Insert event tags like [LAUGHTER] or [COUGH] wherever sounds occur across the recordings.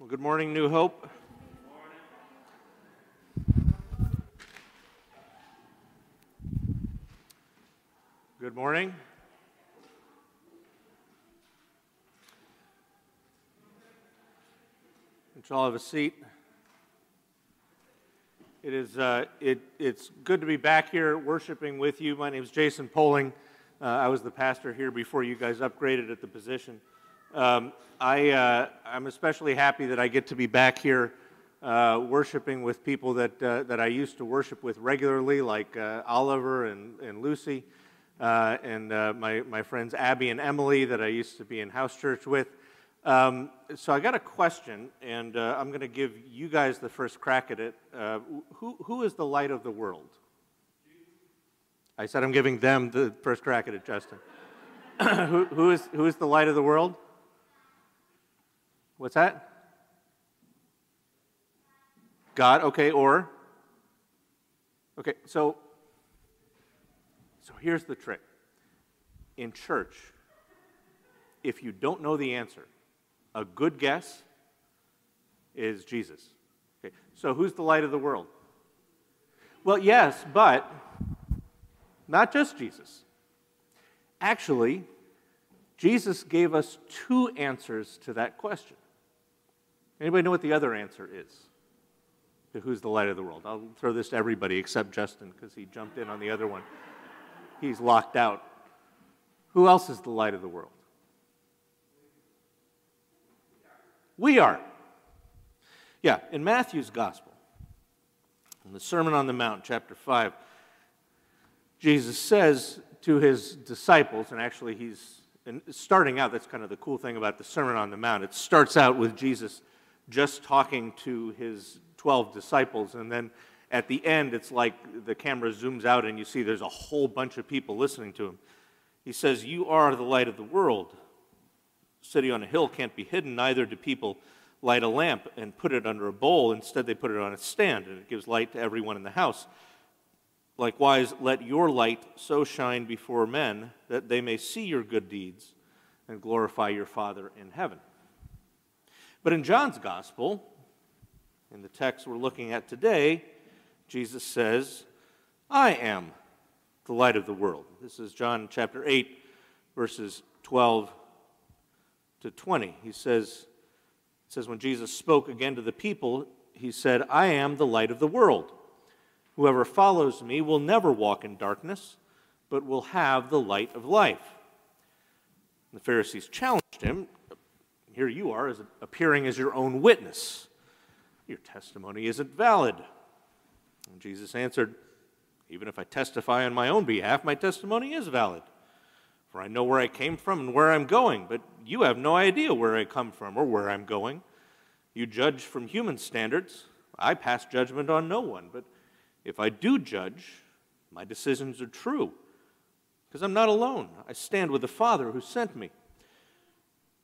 Well, good morning, New Hope. Good morning. You all have a seat. It is, uh, it, it's good to be back here worshiping with you. My name is Jason Poling. Uh, I was the pastor here before you guys upgraded at the position. Um, I, uh, I'm especially happy that I get to be back here uh, worshiping with people that, uh, that I used to worship with regularly, like uh, Oliver and, and Lucy, uh, and uh, my, my friends Abby and Emily that I used to be in house church with. Um, so I got a question, and I'm going to give you guys the first crack at it. who, who is the light of the world? I said I'm giving them the first crack at it, Justin. [COUGHS] who, who, is, who is the light of the world? What's that? God, okay, or? Okay, so so here's the trick. In church, if you don't know the answer, a good guess is Jesus. Okay, so who's the light of the world? Well, yes, but not just Jesus. Actually, Jesus gave us two answers to that question. Anybody know what the other answer is? To who's the light of the world? I'll throw this to everybody except Justin because he jumped in on the other one. He's locked out. Who else is the light of the world? We are. Yeah, in Matthew's gospel, in the Sermon on the Mount, chapter 5, Jesus says to his disciples, and actually he's and starting out, that's kind of the cool thing about the Sermon on the Mount. It starts out with Jesus just talking to his 12 disciples. And then at the end, it's like the camera zooms out and you see there's a whole bunch of people listening to him. He says, You are the light of the world. City on a hill can't be hidden, neither do people light a lamp and put it under a bowl. Instead, they put it on a stand, and it gives light to everyone in the house. Likewise, let your light so shine before men that they may see your good deeds and glorify your Father in heaven. But in John's gospel, in the text we're looking at today, Jesus says, I am the light of the world. This is John chapter 8, verses 12 to 20. He says, it says, when Jesus spoke again to the people, he said, I am the light of the world. Whoever follows me will never walk in darkness, but will have the light of life. The Pharisees challenged him here you are as appearing as your own witness. Your testimony isn't valid. And Jesus answered, Even if I testify on my own behalf, my testimony is valid. For I know where I came from and where I'm going, but you have no idea where I come from or where I'm going. You judge from human standards. I pass judgment on no one, but if I do judge, my decisions are true. Because I'm not alone. I stand with the Father who sent me.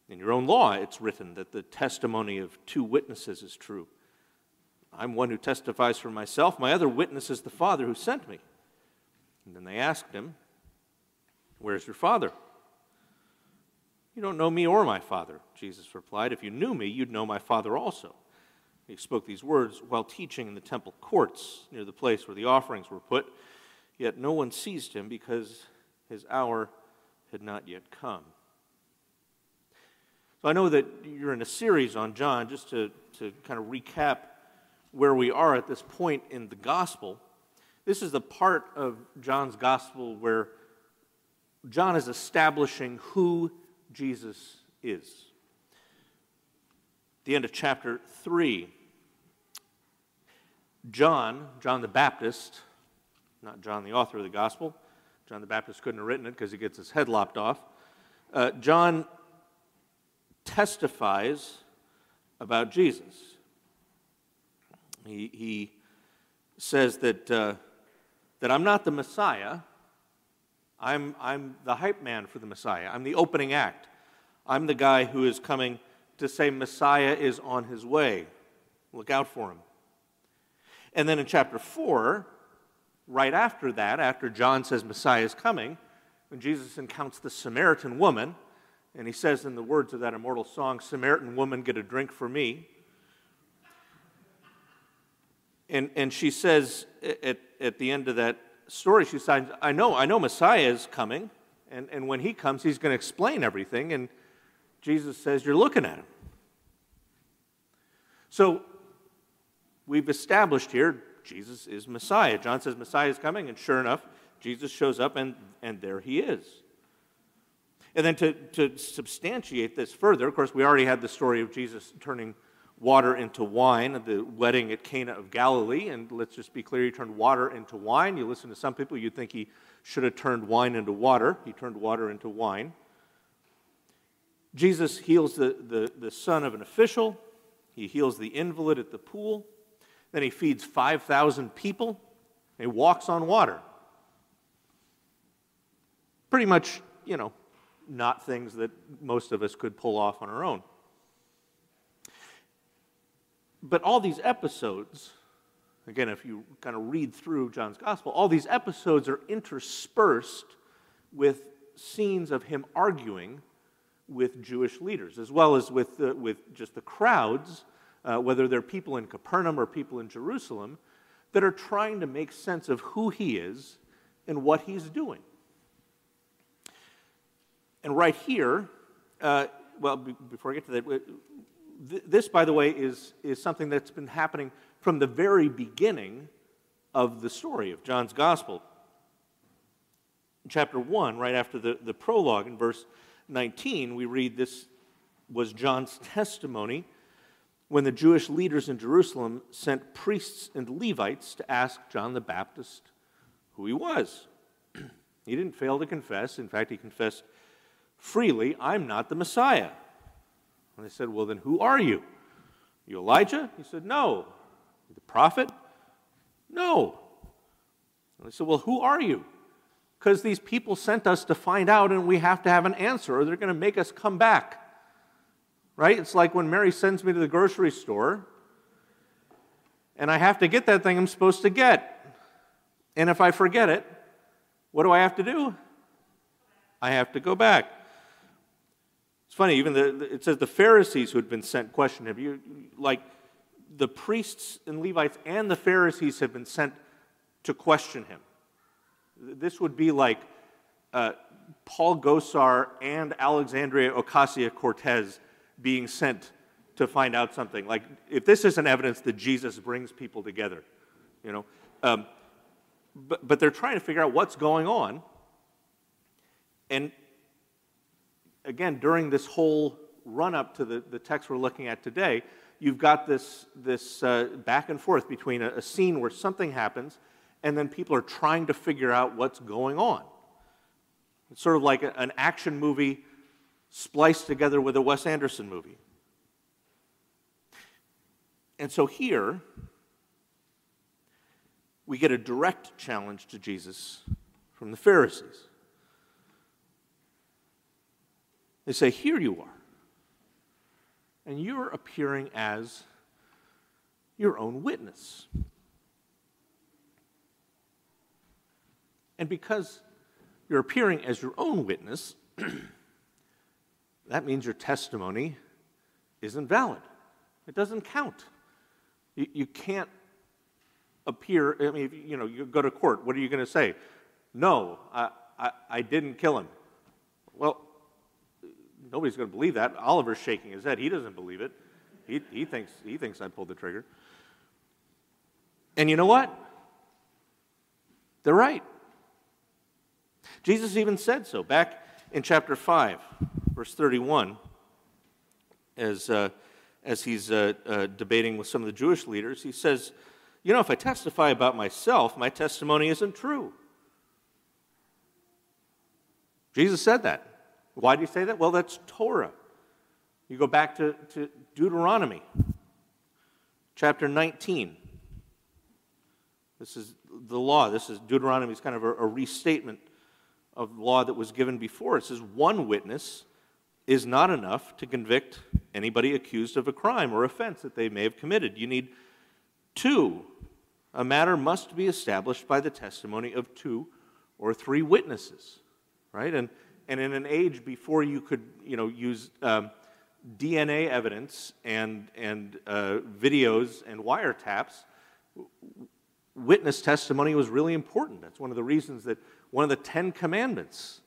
In your own law, it's written that the testimony of two witnesses is true. I'm one who testifies for myself. My other witness is the Father who sent me. And then they asked him, Where's your Father? You don't know me or my Father, Jesus replied. If you knew me, you'd know my Father also. He spoke these words while teaching in the temple courts near the place where the offerings were put. Yet no one seized him because his hour had not yet come. So I know that you're in a series on John, just to, to kind of recap where we are at this point in the gospel. This is the part of John's gospel where John is establishing who Jesus is. The end of chapter 3, John, John the Baptist, not John the author of the gospel, John the Baptist couldn't have written it because he gets his head lopped off. Uh, John testifies about Jesus. He, he says that, uh, that I'm not the Messiah, I'm, I'm the hype man for the Messiah, I'm the opening act. I'm the guy who is coming to say Messiah is on his way. Look out for him. And then in chapter 4, right after that, after John says Messiah is coming, when Jesus encounters the Samaritan woman, and he says in the words of that immortal song, Samaritan woman, get a drink for me. And, and she says at, at the end of that story, she says, I know, I know Messiah is coming, and, and when he comes, he's going to explain everything. And Jesus says, You're looking at him. So we've established here Jesus is Messiah. John says Messiah is coming, and sure enough, Jesus shows up, and, and there he is. And then to, to substantiate this further, of course, we already had the story of Jesus turning water into wine at the wedding at Cana of Galilee. And let's just be clear, he turned water into wine. You listen to some people, you'd think he should have turned wine into water. He turned water into wine. Jesus heals the, the, the son of an official, he heals the invalid at the pool. Then he feeds 5,000 people. He walks on water. Pretty much, you know, not things that most of us could pull off on our own. But all these episodes, again, if you kind of read through John's gospel, all these episodes are interspersed with scenes of him arguing with Jewish leaders, as well as with, the, with just the crowds, uh, whether they're people in Capernaum or people in Jerusalem, that are trying to make sense of who he is and what he's doing. And right here, uh, well, before I get to that, this, by the way, is, is something that's been happening from the very beginning of the story of John's Gospel. In chapter 1, right after the, the prologue, in verse 19, we read this was John's testimony when the Jewish leaders in Jerusalem sent priests and Levites to ask John the Baptist who he was. [CLEARS THROAT] he didn't fail to confess. In fact, he confessed freely, I'm not the Messiah. And they said, Well, then who are you? You Elijah? He said, No. The prophet? No. And they said, Well, who are you? Because these people sent us to find out and we have to have an answer or they're going to make us come back. Right? It's like when Mary sends me to the grocery store and I have to get that thing I'm supposed to get. And if I forget it, what do I have to do? I have to go back. It's funny, even the, it says the Pharisees who had been sent questioned him. You, like the priests and Levites and the Pharisees have been sent to question him. This would be like uh, Paul Gosar and Alexandria Ocasio Cortez being sent to find out something. Like, if this isn't evidence that Jesus brings people together, you know. Um, but, but they're trying to figure out what's going on. And again, during this whole run up to the, the text we're looking at today, you've got this, this uh, back and forth between a, a scene where something happens and then people are trying to figure out what's going on. It's sort of like a, an action movie spliced together with a Wes Anderson movie. And so here, we get a direct challenge to Jesus from the Pharisees. They say, Here you are. And you're appearing as your own witness. And because you're appearing as your own witness, [CLEARS THROAT] that means your testimony isn't valid. It doesn't count. You, you can't appear, I mean, you know, you go to court, what are you going to say? No, I, I, I didn't kill him. Well, nobody's going to believe that. Oliver's shaking his head. He doesn't believe it. He, he, thinks, he thinks I pulled the trigger. And you know what? They're right. Jesus even said so back in chapter 5, verse 31, as, uh, as he's uh, uh, debating with some of the Jewish leaders. He says, You know, if I testify about myself, my testimony isn't true. Jesus said that. Why do you say that? Well, that's Torah. You go back to, to Deuteronomy chapter 19. This is the law. This is Deuteronomy is kind of a, a restatement of law that was given before. It says one witness is not enough to convict anybody accused of a crime or offense that they may have committed. You need two. A matter must be established by the testimony of two or three witnesses, right? And and in an age before you could, you know, use um, DNA evidence and, and uh, videos and wiretaps, witness testimony was really important. That's one of the reasons that one of the Ten Commandments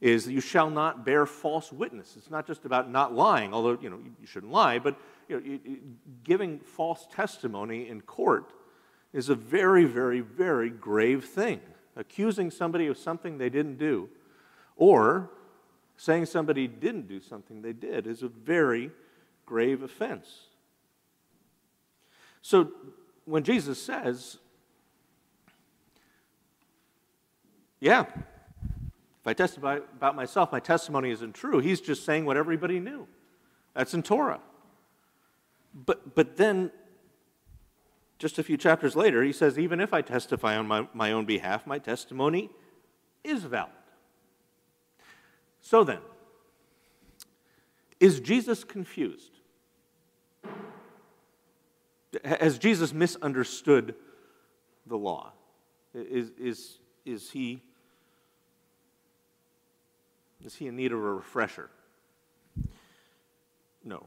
is that you shall not bear false witness. It's not just about not lying, although you know you shouldn't lie, but you know, giving false testimony in court is a very, very, very grave thing. Accusing somebody of something they didn't do, or saying somebody didn't do something they did, is a very grave offense. So when Jesus says, Yeah, if I testify about myself, my testimony isn't true, he's just saying what everybody knew. That's in Torah. But, but then, just a few chapters later, he says, Even if I testify on my, my own behalf, my testimony is valid. So then, is Jesus confused? Has Jesus misunderstood the law? Is, is, is, he, is he in need of a refresher? No.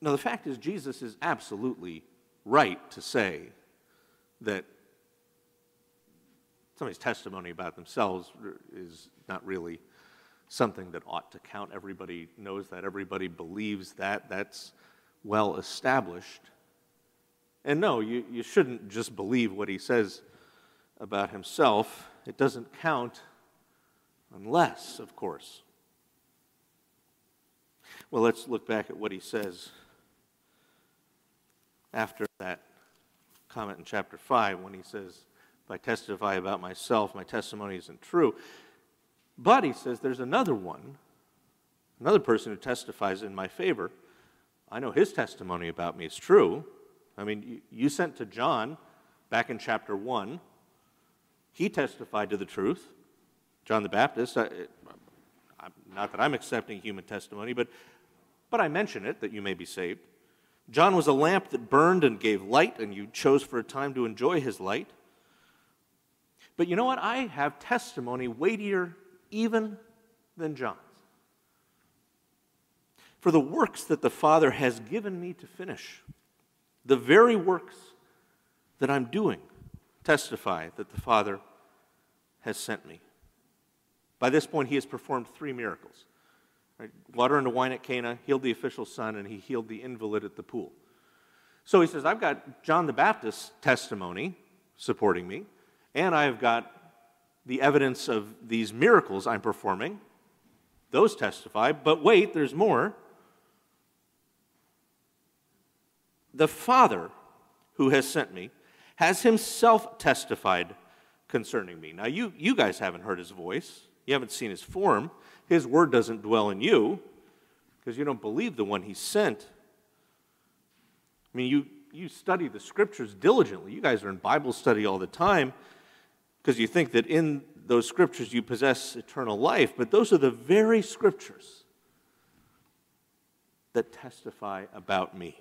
No, the fact is, Jesus is absolutely right to say that somebody's testimony about themselves is not really something that ought to count. Everybody knows that, everybody believes that. That's well established. And no, you, you shouldn't just believe what he says about himself. It doesn't count unless, of course. Well, let's look back at what he says after that comment in chapter 5 when he says, If I testify about myself, my testimony isn't true. But he says there's another one, another person who testifies in my favor. I know his testimony about me is true. I mean, you sent to John back in chapter 1, he testified to the truth. John the Baptist, I, not that I'm accepting human testimony, but, but I mention it that you may be saved. John was a lamp that burned and gave light, and you chose for a time to enjoy his light. But you know what? I have testimony weightier even than John's. For the works that the Father has given me to finish, the very works that I'm doing, testify that the Father has sent me. By this point, he has performed three miracles Right? Water into wine at Cana, healed the official's son, and he healed the invalid at the pool. So he says, I've got John the Baptist's testimony supporting me, and I've got the evidence of these miracles I'm performing. Those testify, but wait, there's more. The Father who has sent me has himself testified concerning me. Now, you, you guys haven't heard his voice, you haven't seen his form, his word doesn't dwell in you because you don't believe the one he sent. I mean, you, you study the scriptures diligently. You guys are in Bible study all the time because you think that in those scriptures you possess eternal life, but those are the very scriptures that testify about me.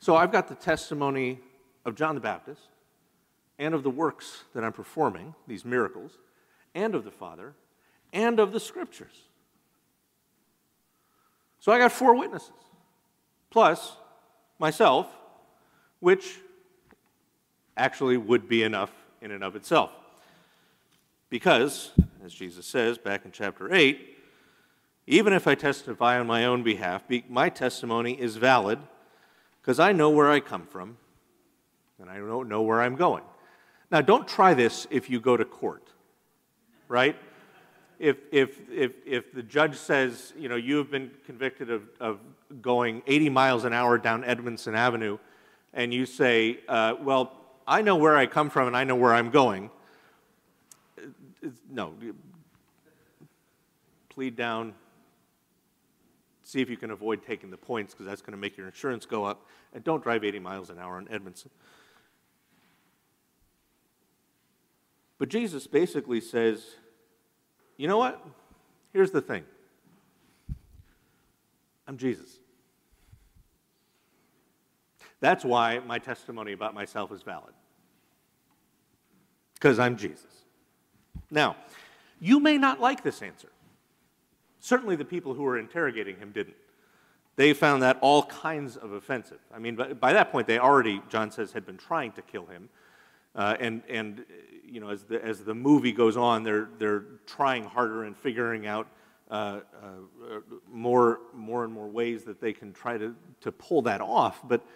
So I've got the testimony of John the Baptist and of the works that I'm performing, these miracles, and of the Father, and of the scriptures. So I got four witnesses, plus myself, which actually would be enough in and of itself. Because, as Jesus says back in chapter 8, even if I testify on my own behalf, my testimony is valid because I know where I come from and I don't know where I'm going. Now, don't try this if you go to court, right? if, if, if, if the judge says, you know, you have been convicted of, of going 80 miles an hour down Edmondson Avenue, and you say, uh, well, I know where I come from and I know where I'm going, no. Plead down, see if you can avoid taking the points because that's going to make your insurance go up, and don't drive 80 miles an hour in Edmondson. But Jesus basically says, you know what? Here's the thing I'm Jesus. That's why my testimony about myself is valid. Because I'm Jesus. Now, you may not like this answer. Certainly, the people who were interrogating him didn't. They found that all kinds of offensive. I mean, by, by that point, they already, John says, had been trying to kill him. Uh, and, and, you know, as the, as the movie goes on, they're, they're trying harder and figuring out uh, uh, more, more and more ways that they can try to, to pull that off. But,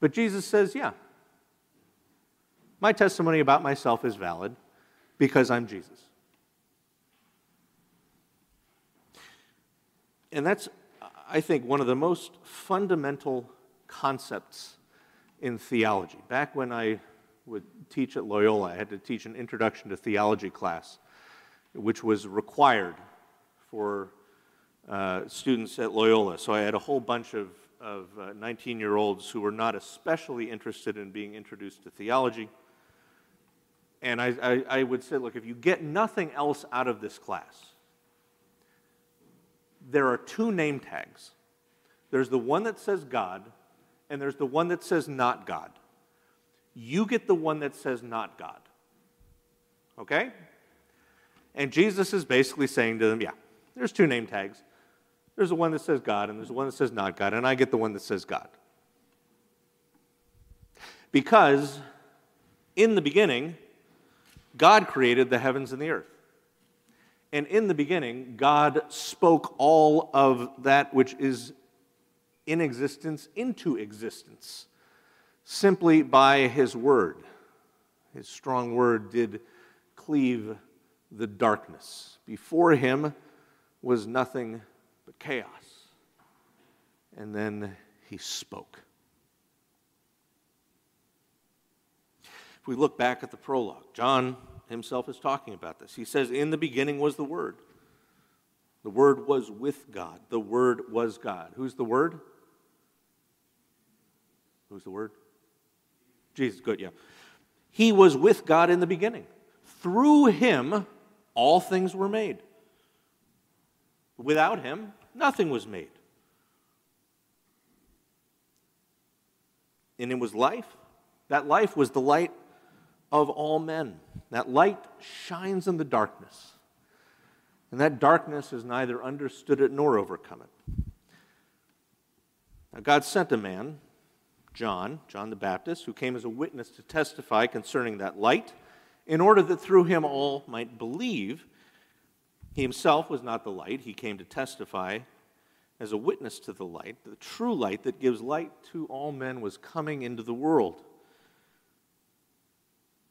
but Jesus says, yeah, my testimony about myself is valid because I'm Jesus. And that's, I think, one of the most fundamental concepts in theology. Back when I would teach at Loyola, I had to teach an introduction to theology class, which was required for uh, students at Loyola. So I had a whole bunch of, of 19 uh, year olds who were not especially interested in being introduced to theology. And I, I, I would say, look, if you get nothing else out of this class, there are two name tags. There's the one that says God, and there's the one that says not God. You get the one that says not God. Okay? And Jesus is basically saying to them, yeah, there's two name tags. There's the one that says God, and there's the one that says not God, and I get the one that says God. Because in the beginning, God created the heavens and the earth. And in the beginning, God spoke all of that which is in existence into existence simply by his word. His strong word did cleave the darkness. Before him, was nothing chaos. And then he spoke. If we look back at the prologue, John himself is talking about this. He says, In the beginning was the Word. The Word was with God. The Word was God. Who's the Word? Who's the Word? Jesus, good, yeah. He was with God in the beginning. Through him, all things were made. Without him, nothing was made. And it was life. That life was the light of all men. That light shines in the darkness. And that darkness has neither understood it nor overcome it. Now, God sent a man, John, John the Baptist, who came as a witness to testify concerning that light, in order that through him all might believe. He himself was not the light, he came to testify as a witness to the light. The true light that gives light to all men was coming into the world.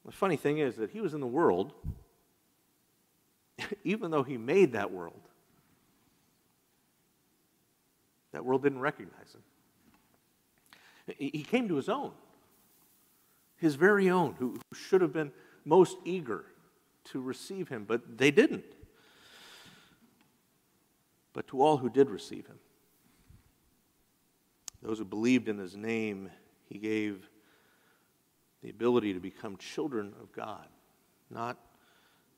The funny thing is that he was in the world, [LAUGHS] even though he made that world. That world didn't recognize him. He came to his own, his very own, who should have been most eager to receive him, but they didn't but to all who did receive him. Those who believed in his name, he gave the ability to become children of God, not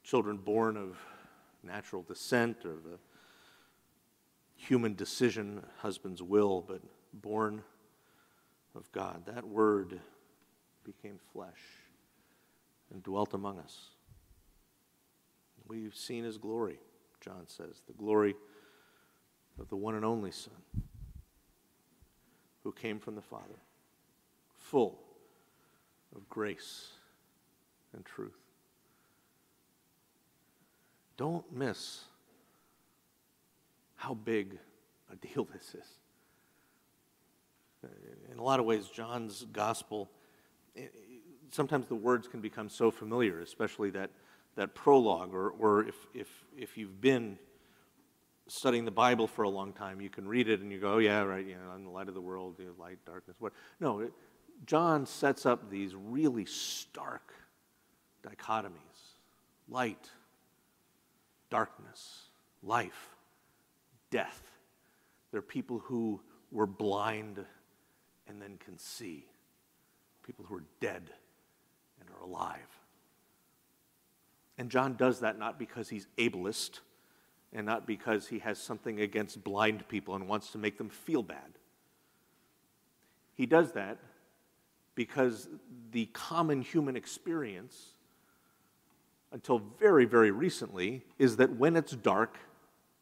children born of natural descent or the human decision, husband's will, but born of God. That word became flesh and dwelt among us. We've seen his glory, John says, the glory of the one and only Son who came from the Father, full of grace and truth. Don't miss how big a deal this is. In a lot of ways, John's gospel, eh, sometimes the words can become so familiar, especially that, that prologue, or, or if, if, if you've been studying the Bible for a long time, you can read it and you go, oh, yeah, right, you know, I'm the light of the world, you know, light, darkness, what. No, it, John sets up these really stark dichotomies light, darkness, life, death. There are people who were blind and then can see, people who are dead and are alive. And John does that not because he's ableist and not because he has something against blind people and wants to make them feel bad. He does that because the common human experience, until very, very recently, is that when it's dark,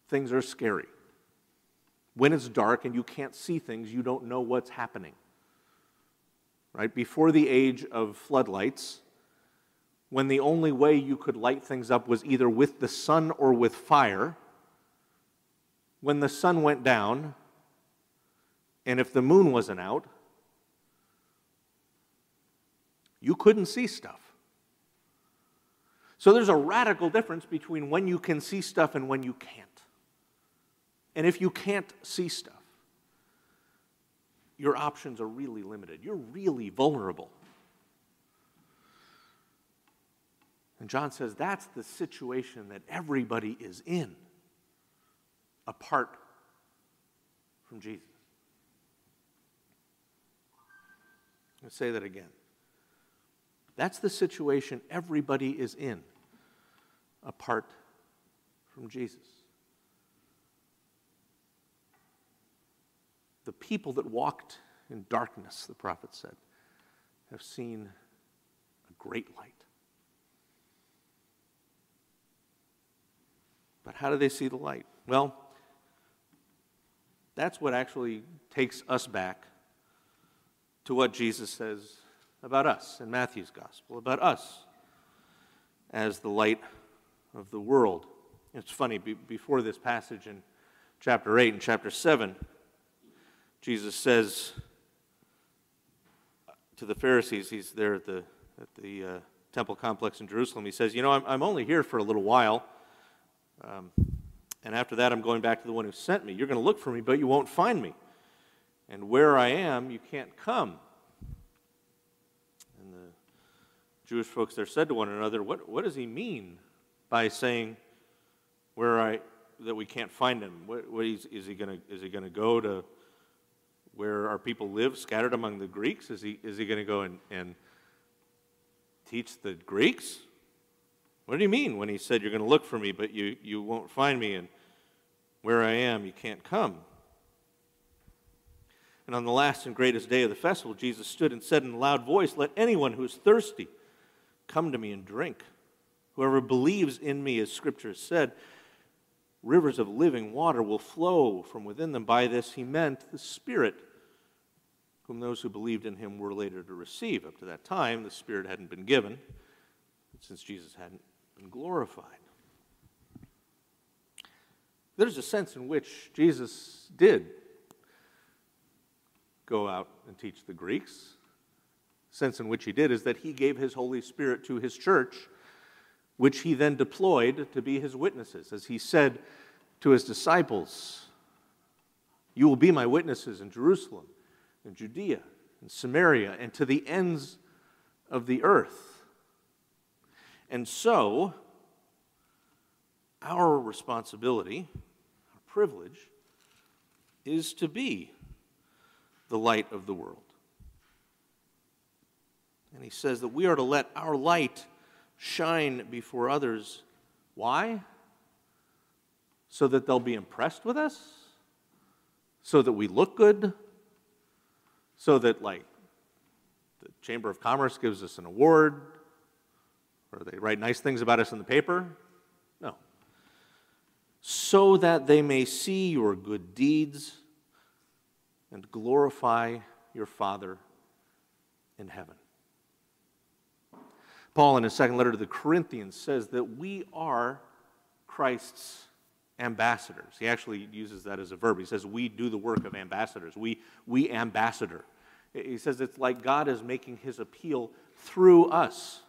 things are scary. When it's dark and you can't see things, you don't know what's happening. Right? Before the age of floodlights, when the only way you could light things up was either with the sun or with fire, when the sun went down, and if the moon wasn't out, you couldn't see stuff. So there's a radical difference between when you can see stuff and when you can't. And if you can't see stuff, your options are really limited. You're really vulnerable. And John says that's the situation that everybody is in apart from Jesus. Let's say that again. That's the situation everybody is in apart from Jesus. The people that walked in darkness, the prophet said, have seen a great light. But how do they see the light? Well, that's what actually takes us back to what Jesus says about us in Matthew's gospel, about us as the light of the world. It's funny, be, before this passage in chapter 8 and chapter 7, Jesus says to the Pharisees, he's there at the, at the uh, temple complex in Jerusalem, he says, You know, I'm, I'm only here for a little while. Um, and after that, I'm going back to the one who sent me. You're going to look for me, but you won't find me. And where I am, you can't come. And the Jewish folks there said to one another, What, what does he mean by saying where I, that we can't find him? What, what is, is he going to, is he going to go to where our people live, scattered among the Greeks? Is he, is he going to go and, and teach the Greeks? What did he mean when he said, You're going to look for me, but you, you won't find me, and where I am, you can't come? And on the last and greatest day of the festival, Jesus stood and said in a loud voice, Let anyone who is thirsty come to me and drink. Whoever believes in me, as Scripture has said, rivers of living water will flow from within them. By this he meant the Spirit, whom those who believed in him were later to receive. Up to that time, the Spirit hadn't been given, since Jesus hadn't and glorified. There's a sense in which Jesus did go out and teach the Greeks. The sense in which he did is that he gave his Holy Spirit to his church, which he then deployed to be his witnesses. As he said to his disciples, You will be my witnesses in Jerusalem, in Judea, in Samaria, and to the ends of the earth. And so, our responsibility, our privilege, is to be the light of the world. And he says that we are to let our light shine before others. Why? So that they'll be impressed with us? So that we look good? So that, like, the Chamber of Commerce gives us an award or they write nice things about us in the paper? No. So that they may see your good deeds and glorify your Father in heaven. Paul, in his second letter to the Corinthians, says that we are Christ's ambassadors. He actually uses that as a verb. He says, We do the work of ambassadors. We, we ambassador. He says it's like God is making his appeal through us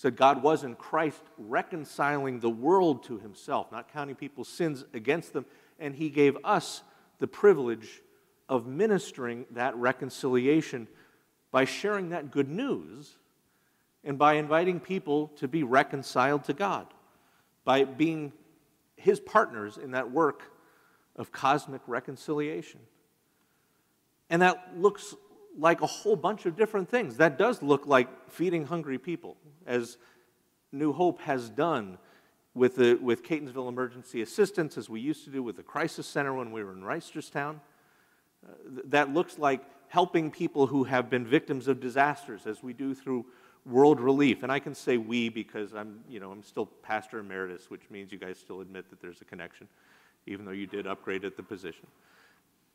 said God was in Christ reconciling the world to himself, not counting people's sins against them, and he gave us the privilege of ministering that reconciliation by sharing that good news and by inviting people to be reconciled to God, by being his partners in that work of cosmic reconciliation. And that looks like a whole bunch of different things. That does look like feeding hungry people, as New Hope has done with, the, with Catonsville Emergency Assistance, as we used to do with the Crisis Center when we were in Reisterstown. Uh, that looks like helping people who have been victims of disasters, as we do through World Relief. And I can say we because I'm, you know, I'm still pastor emeritus, which means you guys still admit that there's a connection. even though you did upgrade at the position.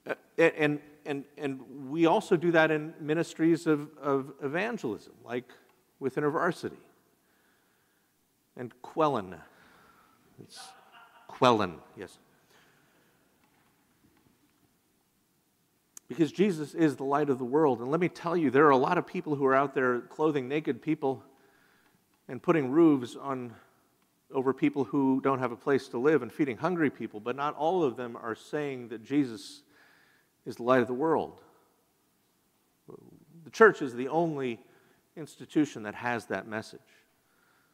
Uh, and, and, and we also do that in ministries of, of evangelism, like with InterVarsity. And Quellen. It's Quellen, yes. Because Jesus is the light of the world. And let me tell you, there are a lot of people who are out there clothing naked people and putting roofs on over people who don't have a place to live and feeding hungry people, but not all of them are saying that Jesus is the light of the world. The church is the only institution that has that message.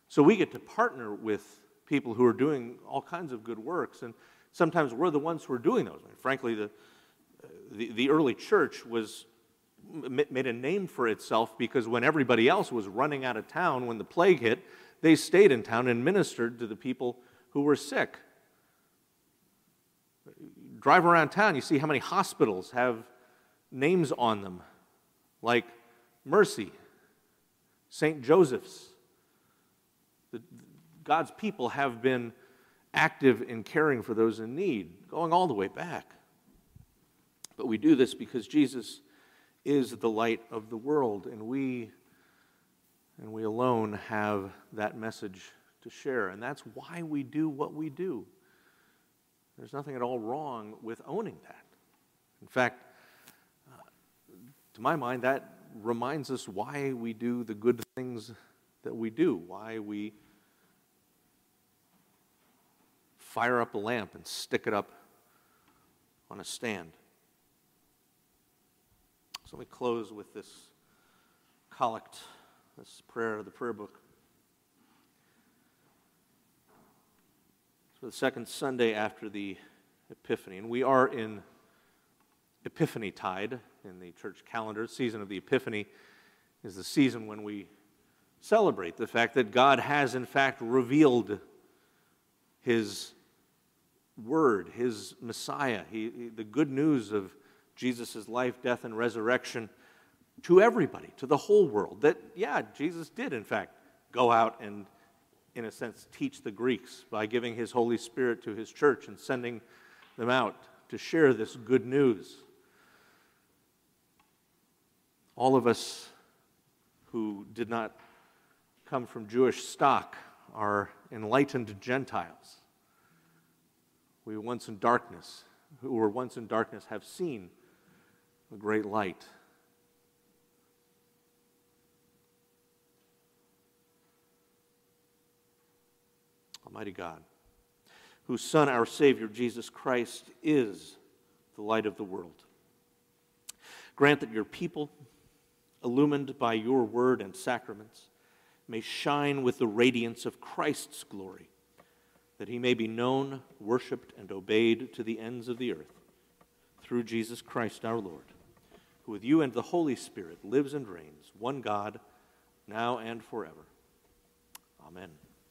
So we get to partner with people who are doing all kinds of good works, and sometimes we're the ones who are doing those. I mean, frankly, the, uh, the, the early church was made a name for itself because when everybody else was running out of town when the plague hit, they stayed in town and ministered to the people who were sick. Drive around town, you see how many hospitals have names on them, like Mercy, St. Joseph's. The, God's people have been active in caring for those in need, going all the way back. But we do this because Jesus is the light of the world, and we and we alone have that message to share. And that's why we do what we do. There's nothing at all wrong with owning that. In fact, uh, to my mind, that reminds us why we do the good things that we do, why we fire up a lamp and stick it up on a stand. So let me close with this collect, this prayer of the prayer book. So the second Sunday after the Epiphany, and we are in Epiphany tide in the church calendar. Season of the Epiphany is the season when we celebrate the fact that God has, in fact, revealed His Word, His Messiah, he, he, the good news of Jesus' life, death, and resurrection to everybody, to the whole world. That, yeah, Jesus did, in fact, go out and, in a sense, teach the Greeks by giving his Holy Spirit to his church and sending them out to share this good news. All of us who did not come from Jewish stock are enlightened Gentiles. We were once in darkness, who were once in darkness have seen a great light. Almighty God, whose Son, our Savior, Jesus Christ, is the light of the world. Grant that your people, illumined by your word and sacraments, may shine with the radiance of Christ's glory, that he may be known, worshiped, and obeyed to the ends of the earth, through Jesus Christ our Lord who with you and the Holy Spirit lives and reigns, one God, now and forever. Amen.